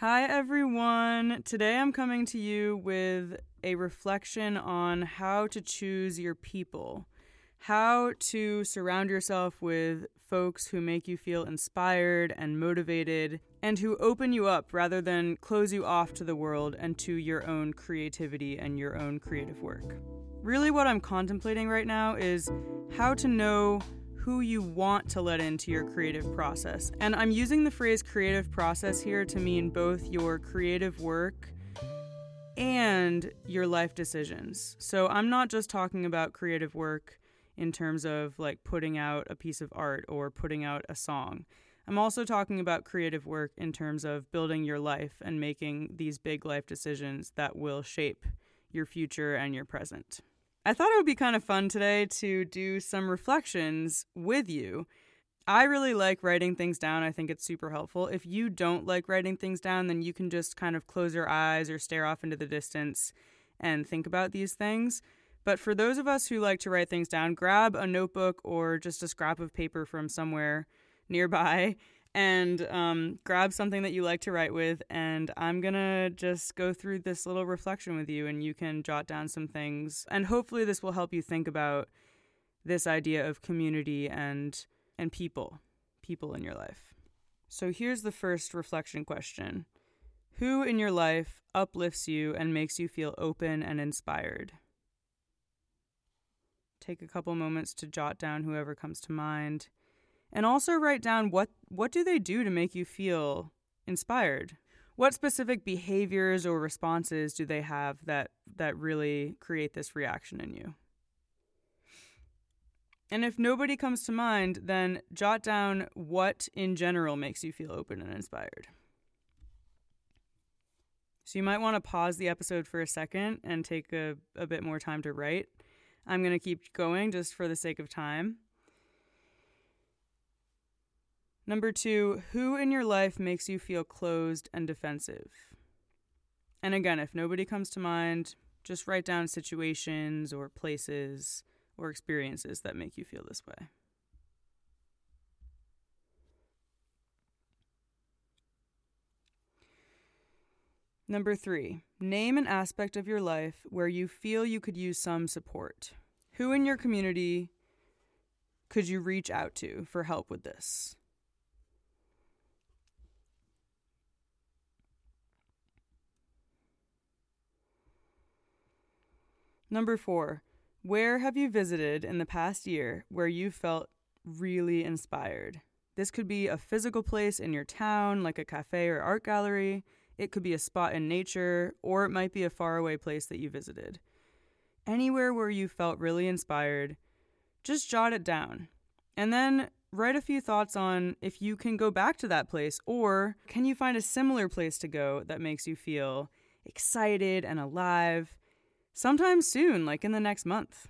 Hi, everyone. Today I'm coming to you with a reflection on how to choose your people, how to surround yourself with folks who make you feel inspired and motivated, and who open you up rather than close you off to the world and to your own creativity and your own creative work. Really, what I'm contemplating right now is how to know who you want to let into your creative process. And I'm using the phrase creative process here to mean both your creative work and your life decisions. So I'm not just talking about creative work in terms of like putting out a piece of art or putting out a song. I'm also talking about creative work in terms of building your life and making these big life decisions that will shape your future and your present. I thought it would be kind of fun today to do some reflections with you. I really like writing things down. I think it's super helpful. If you don't like writing things down, then you can just kind of close your eyes or stare off into the distance and think about these things. But for those of us who like to write things down, grab a notebook or just a scrap of paper from somewhere nearby and um, grab something that you like to write with. And I'm going to just go through this little reflection with you, and you can jot down some things. And hopefully, this will help you think about this idea of community and, and people, people in your life. So here's the first reflection question Who in your life uplifts you and makes you feel open and inspired? Take a couple moments to jot down whoever comes to mind and also write down what what do they do to make you feel inspired? What specific behaviors or responses do they have that that really create this reaction in you? And if nobody comes to mind then jot down what in general makes you feel open and inspired. So you might want to pause the episode for a second and take a, a bit more time to write. I'm going to keep going just for the sake of time Number two, who in your life makes you feel closed and defensive? And again, if nobody comes to mind, just write down situations or places or experiences that make you feel this way. Number three, name an aspect of your life where you feel you could use some support. Who in your community could you reach out to for help with this? Number four, where have you visited in the past year where you felt really inspired? This could be a physical place in your town, like a cafe or art gallery. It could be a spot in nature, or it might be a faraway place that you visited. Anywhere where you felt really inspired, just jot it down. And then write a few thoughts on if you can go back to that place, or can you find a similar place to go that makes you feel excited and alive sometime soon, like in the next month.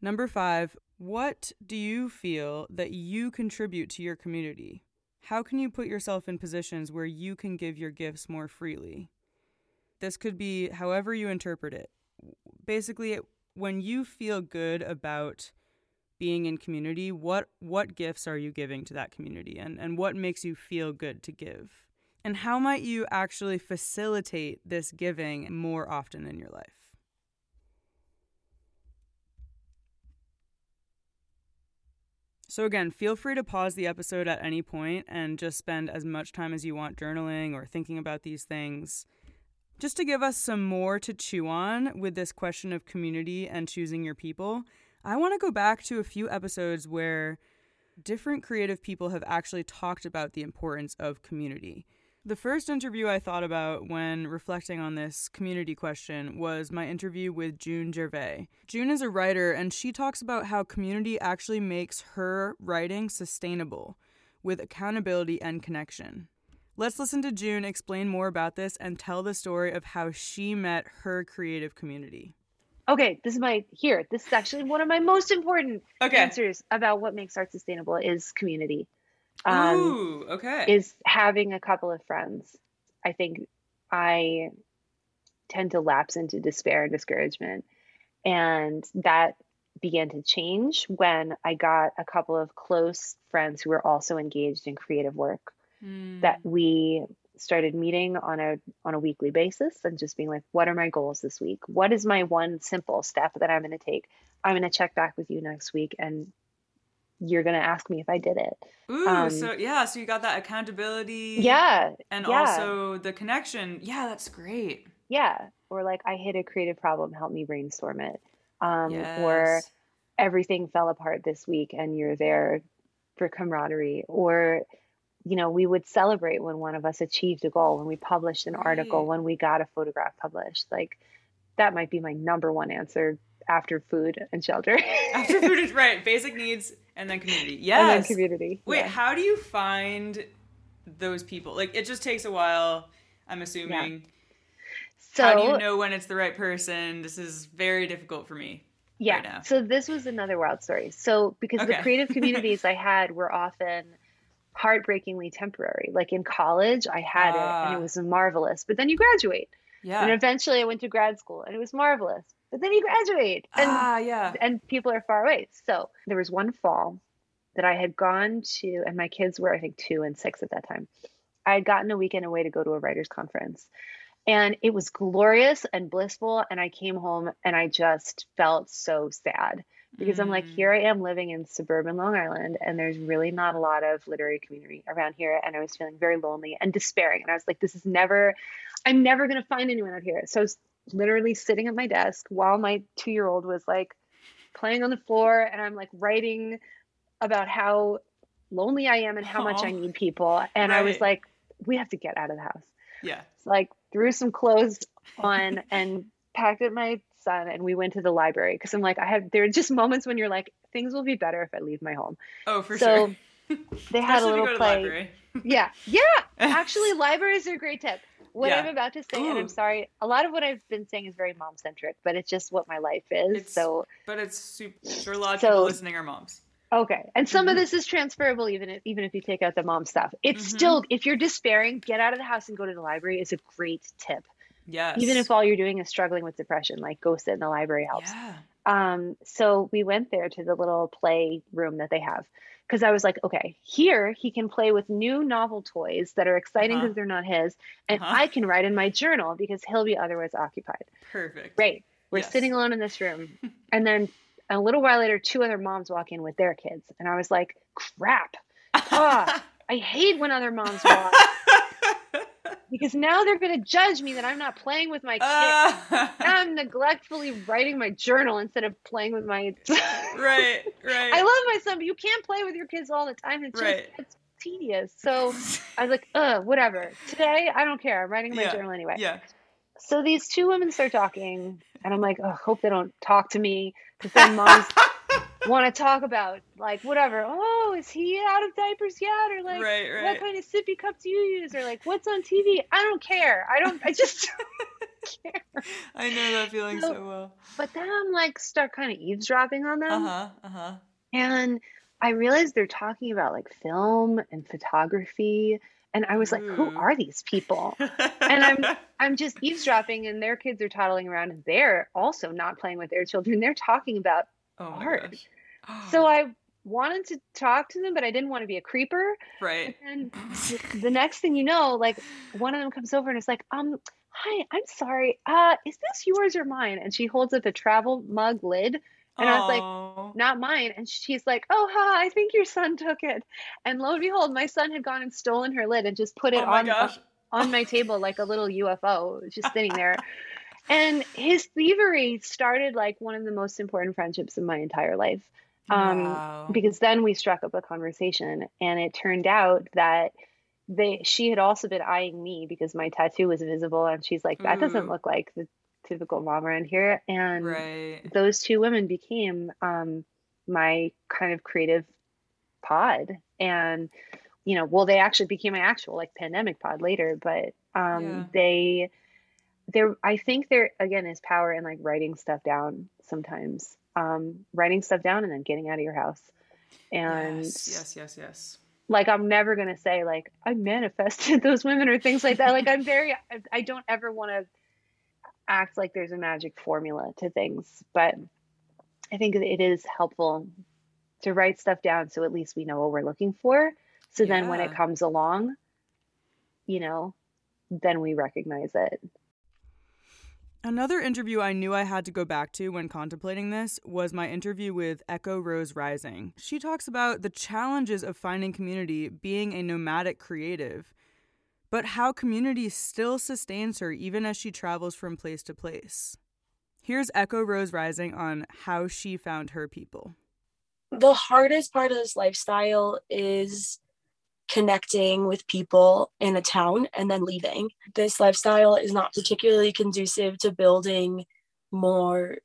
Number five, what do you feel that you contribute to your community? How can you put yourself in positions where you can give your gifts more freely? This could be however you interpret it. Basically, when you feel good about being in community, what what gifts are you giving to that community and, and what makes you feel good to give? And how might you actually facilitate this giving more often in your life? So, again, feel free to pause the episode at any point and just spend as much time as you want journaling or thinking about these things. Just to give us some more to chew on with this question of community and choosing your people, I want to go back to a few episodes where different creative people have actually talked about the importance of community. The first interview I thought about when reflecting on this community question was my interview with June Gervais. June is a writer, and she talks about how community actually makes her writing sustainable with accountability and connection. Let's listen to June explain more about this and tell the story of how she met her creative community. Okay, this is my here. This is actually one of my most important okay. answers about what makes art sustainable is community um, Ooh, okay. Is having a couple of friends. I think I tend to lapse into despair and discouragement. And that began to change when I got a couple of close friends who were also engaged in creative work. mm. that we started meeting on a on a weekly basis and just being like what are my goals this week what is my one simple step that i'm going to take i'm going to check back with you next week and you're going to ask me if i did it Ooh, um, so yeah so you got that accountability yeah and yeah. also the connection yeah that's great yeah or like i hit a creative problem help me brainstorm it um, yes. or everything fell apart this week and you're there for camaraderie or you know, we would celebrate when one of us achieved a goal, when we published an right. article, when we got a photograph published. Like that might be my number one answer after food and shelter. after food is right, basic needs and then community. Yes. And then community. Wait, yeah. how do you find those people? Like it just takes a while, I'm assuming. Yeah. So how do you know when it's the right person? This is very difficult for me. Yeah. Right so this was another wild story. So because okay. the creative communities I had were often heartbreakingly temporary. Like in college, I had it and it ah. was marvelous, but then you graduate. Yeah. And eventually I went to grad school and it was marvelous. But then you graduate and ah, yeah. and people are far away. So there was one fall that I had gone to and my kids were I think 2 and 6 at that time. I had gotten a weekend away to go to a writers conference. And it was glorious and blissful and I came home and I just felt so sad because mm. I'm like, mm. here I am living in suburban Long Island, and there's really not a lot of literary community around here. And I was feeling very lonely and despairing. And I was like, this is never, I'm never going to find anyone out here. So literally sitting at my desk while my two year old was like playing on the floor, and I'm like writing about how lonely I am and how Aww. much I need people. And right. I was like, we have to get out of the house. Yeah. So like threw some clothes on and packed up my son and we went to the library because I'm like I have there are just moments when you're like things will be better if I leave my home. Oh, for so sure. they had a little play. yeah, yeah. Actually, libraries are a great tip. What yeah. I'm about to say, Ooh. and I'm sorry, a lot of what I've been saying is very mom centric, but it's just what my life is. It's, so, but it's super. Lot so, listening are moms. Okay, and some mm-hmm. of this is transferable, even if even if you take out the mom stuff. It's mm-hmm. still, if you're despairing, get out of the house and go to the library is a great tip. Yes. Even if all you're doing is struggling with depression, like go sit in the library helps. Yeah. Um, so we went there to the little play room that they have because I was like, okay, here he can play with new novel toys that are exciting because uh-huh. they're not his, and uh-huh. I can write in my journal because he'll be otherwise occupied. Perfect. Great. We're yes. sitting alone in this room, and then a little while later, two other moms walk in with their kids, and I was like, crap. Ah, I hate when other moms walk because now they're going to judge me that I'm not playing with my kids. Uh, I'm neglectfully writing my journal instead of playing with my. right, right. I love my son, but you can't play with your kids all the time. It's right. just it's tedious. So I was like, uh, whatever. Today, I don't care. I'm writing my yeah. journal anyway. Yeah. So these two women start talking, and I'm like, oh, hope they don't talk to me because then mom's want to talk about like whatever. Oh, is he out of diapers yet? Or like, right, right. what kind of sippy cup do you use? Or like, what's on TV? I don't care. I don't. I just don't care. I know that feeling so, so, well. But then I'm like, start kind of eavesdropping on them. Uh huh. Uh huh. And I realized they're talking about like film and photography. And I was like, Ooh. who are these people? and I'm I'm just eavesdropping and their kids are toddling around and they're also not playing with their children. They're talking about oh art. Gosh so I wanted to talk to them, but I didn't want to be a creeper. Right. And the next thing you know, like one of them comes over and is like, um, hi, I'm sorry. Uh, is this yours or mine? And she holds up a travel mug lid. And Aww. I was like, not mine. And she's like, oh, ha, I think your son took it. And lo and behold, my son had gone and stolen her lid and just put it oh on, on my table like a little UFO, just sitting there. and his thievery started like one of the most important friendships in my entire life um, wow. because then we struck up a conversation and it turned out that they she had also been eyeing me because my tattoo was visible and she's like that mm. doesn't look like the typical mom around here and right. those two women became um, my kind of creative pod and you know well they actually became my actual like pandemic pod later but um, yeah. they there i think there again is power in like writing stuff down sometimes um, writing stuff down and then getting out of your house. And yes, yes, yes, yes. Like I'm never gonna say like I manifested those women or things like that. Like I'm very, I don't ever want to act like there's a magic formula to things, but I think it is helpful to write stuff down so at least we know what we're looking for. So yeah. then when it comes along, you know, then we recognize it. Another interview I knew I had to go back to when contemplating this was my interview with Echo Rose Rising. She talks about the challenges of finding community being a nomadic creative, but how community still sustains her even as she travels from place to place. Here's Echo Rose Rising on how she found her people. The hardest part of this lifestyle is connecting with people in a town and then leaving. This lifestyle is not particularly conducive to building more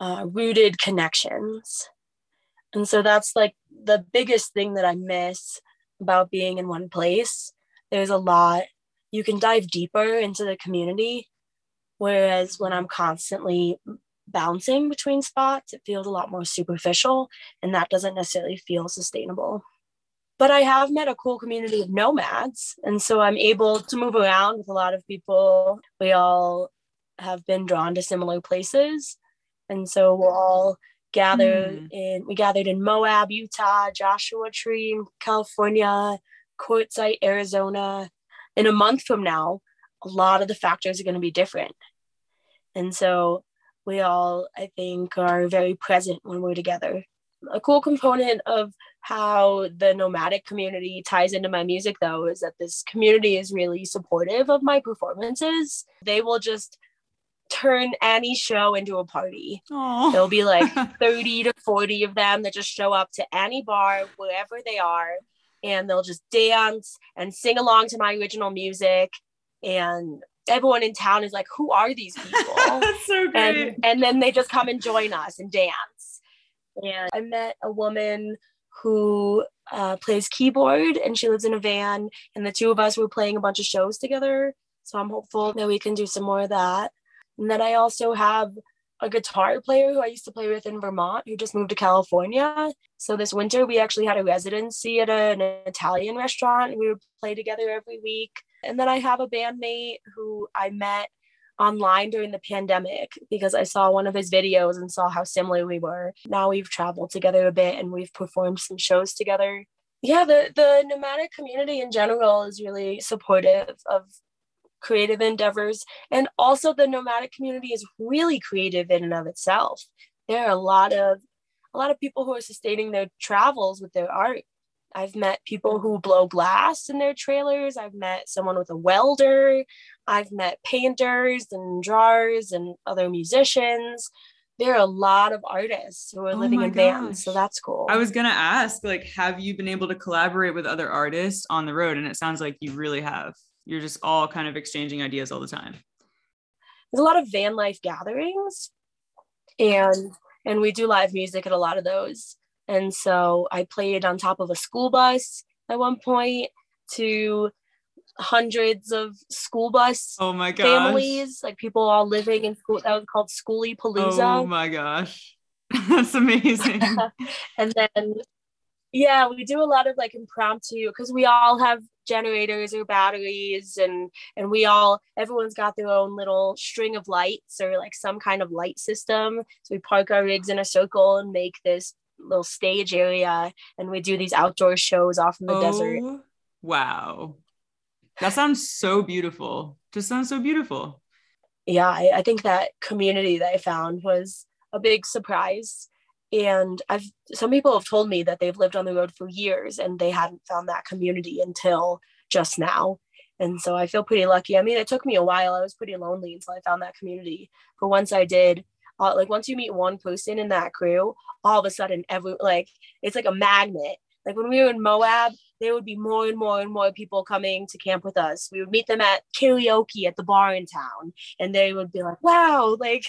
uh, rooted connections. And so that's like the biggest thing that I miss about being in one place. There's a lot, you can dive deeper into the community. Whereas when I'm constantly bouncing between spots, it feels a lot more superficial, and that doesn't necessarily feel sustainable but I have met a cool community of nomads. And so I'm able to move around with a lot of people. We all have been drawn to similar places. And so we'll all gather mm. in, we gathered in Moab, Utah, Joshua Tree, California, Quartzsite, Arizona. In a month from now, a lot of the factors are going to be different. And so we all, I think, are very present when we're together. A cool component of how the nomadic community ties into my music though is that this community is really supportive of my performances they will just turn any show into a party Aww. there'll be like 30 to 40 of them that just show up to any bar wherever they are and they'll just dance and sing along to my original music and everyone in town is like who are these people That's so great. And, and then they just come and join us and dance and i met a woman who uh, plays keyboard and she lives in a van. And the two of us were playing a bunch of shows together. So I'm hopeful that we can do some more of that. And then I also have a guitar player who I used to play with in Vermont who just moved to California. So this winter we actually had a residency at a, an Italian restaurant and we would play together every week. And then I have a bandmate who I met online during the pandemic because I saw one of his videos and saw how similar we were. Now we've traveled together a bit and we've performed some shows together. Yeah, the, the nomadic community in general is really supportive of creative endeavors. And also the nomadic community is really creative in and of itself. There are a lot of a lot of people who are sustaining their travels with their art I've met people who blow glass in their trailers. I've met someone with a welder. I've met painters and drawers and other musicians. There are a lot of artists who are oh living in gosh. vans, so that's cool. I was gonna ask, like, have you been able to collaborate with other artists on the road? And it sounds like you really have. You're just all kind of exchanging ideas all the time. There's a lot of van life gatherings, and and we do live music at a lot of those. And so I played on top of a school bus at one point to hundreds of school bus oh my gosh. families, like people all living in school. That was called Schoolie Palooza. Oh my gosh. That's amazing. and then, yeah, we do a lot of like impromptu because we all have generators or batteries and and we all everyone's got their own little string of lights or like some kind of light system so we park our rigs in a circle and make this little stage area and we do these outdoor shows off in the oh, desert. Wow. That sounds so beautiful. Just sounds so beautiful. Yeah, I, I think that community that I found was a big surprise. And I've some people have told me that they've lived on the road for years and they hadn't found that community until just now. And so I feel pretty lucky. I mean, it took me a while. I was pretty lonely until I found that community. But once I did, uh, like once you meet one person in that crew, all of a sudden every like it's like a magnet. Like when we were in Moab, there would be more and more and more people coming to camp with us. We would meet them at karaoke at the bar in town, and they would be like, "Wow!" Like,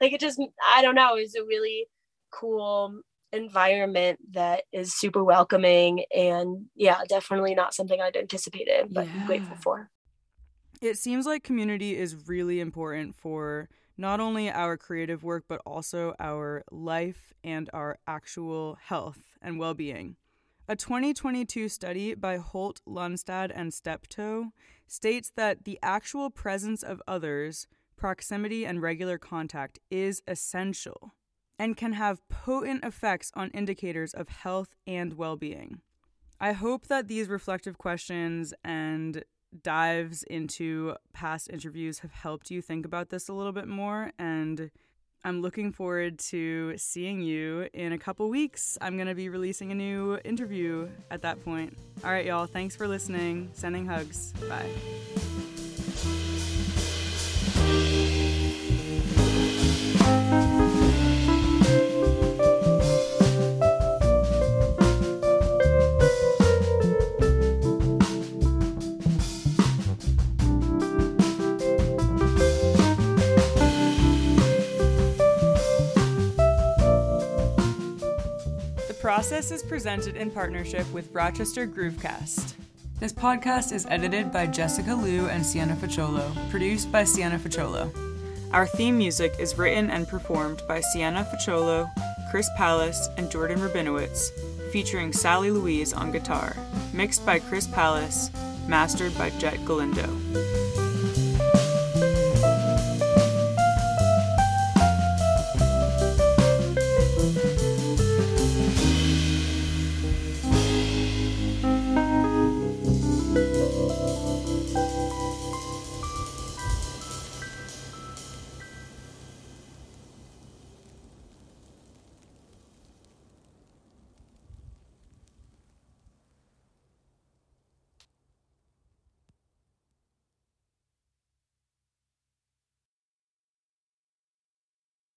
like it just I don't know. It's a really cool environment that is super welcoming, and yeah, definitely not something I'd anticipated, but yeah. I'm grateful for. It seems like community is really important for not only our creative work, but also our life and our actual health and well being. A 2022 study by Holt, Lunstad, and Steptoe states that the actual presence of others, proximity, and regular contact is essential and can have potent effects on indicators of health and well being. I hope that these reflective questions and dives into past interviews have helped you think about this a little bit more. And I'm looking forward to seeing you in a couple weeks. I'm going to be releasing a new interview at that point. All right, y'all. Thanks for listening. Sending hugs. Bye. Process is presented in partnership with Rochester Groovecast. This podcast is edited by Jessica Luo and Siena Facciolo, produced by Siena Facciolo. Our theme music is written and performed by Siena Facciolo, Chris Palace, and Jordan Rabinowitz, featuring Sally Louise on guitar, mixed by Chris Palace, mastered by Jett Galindo.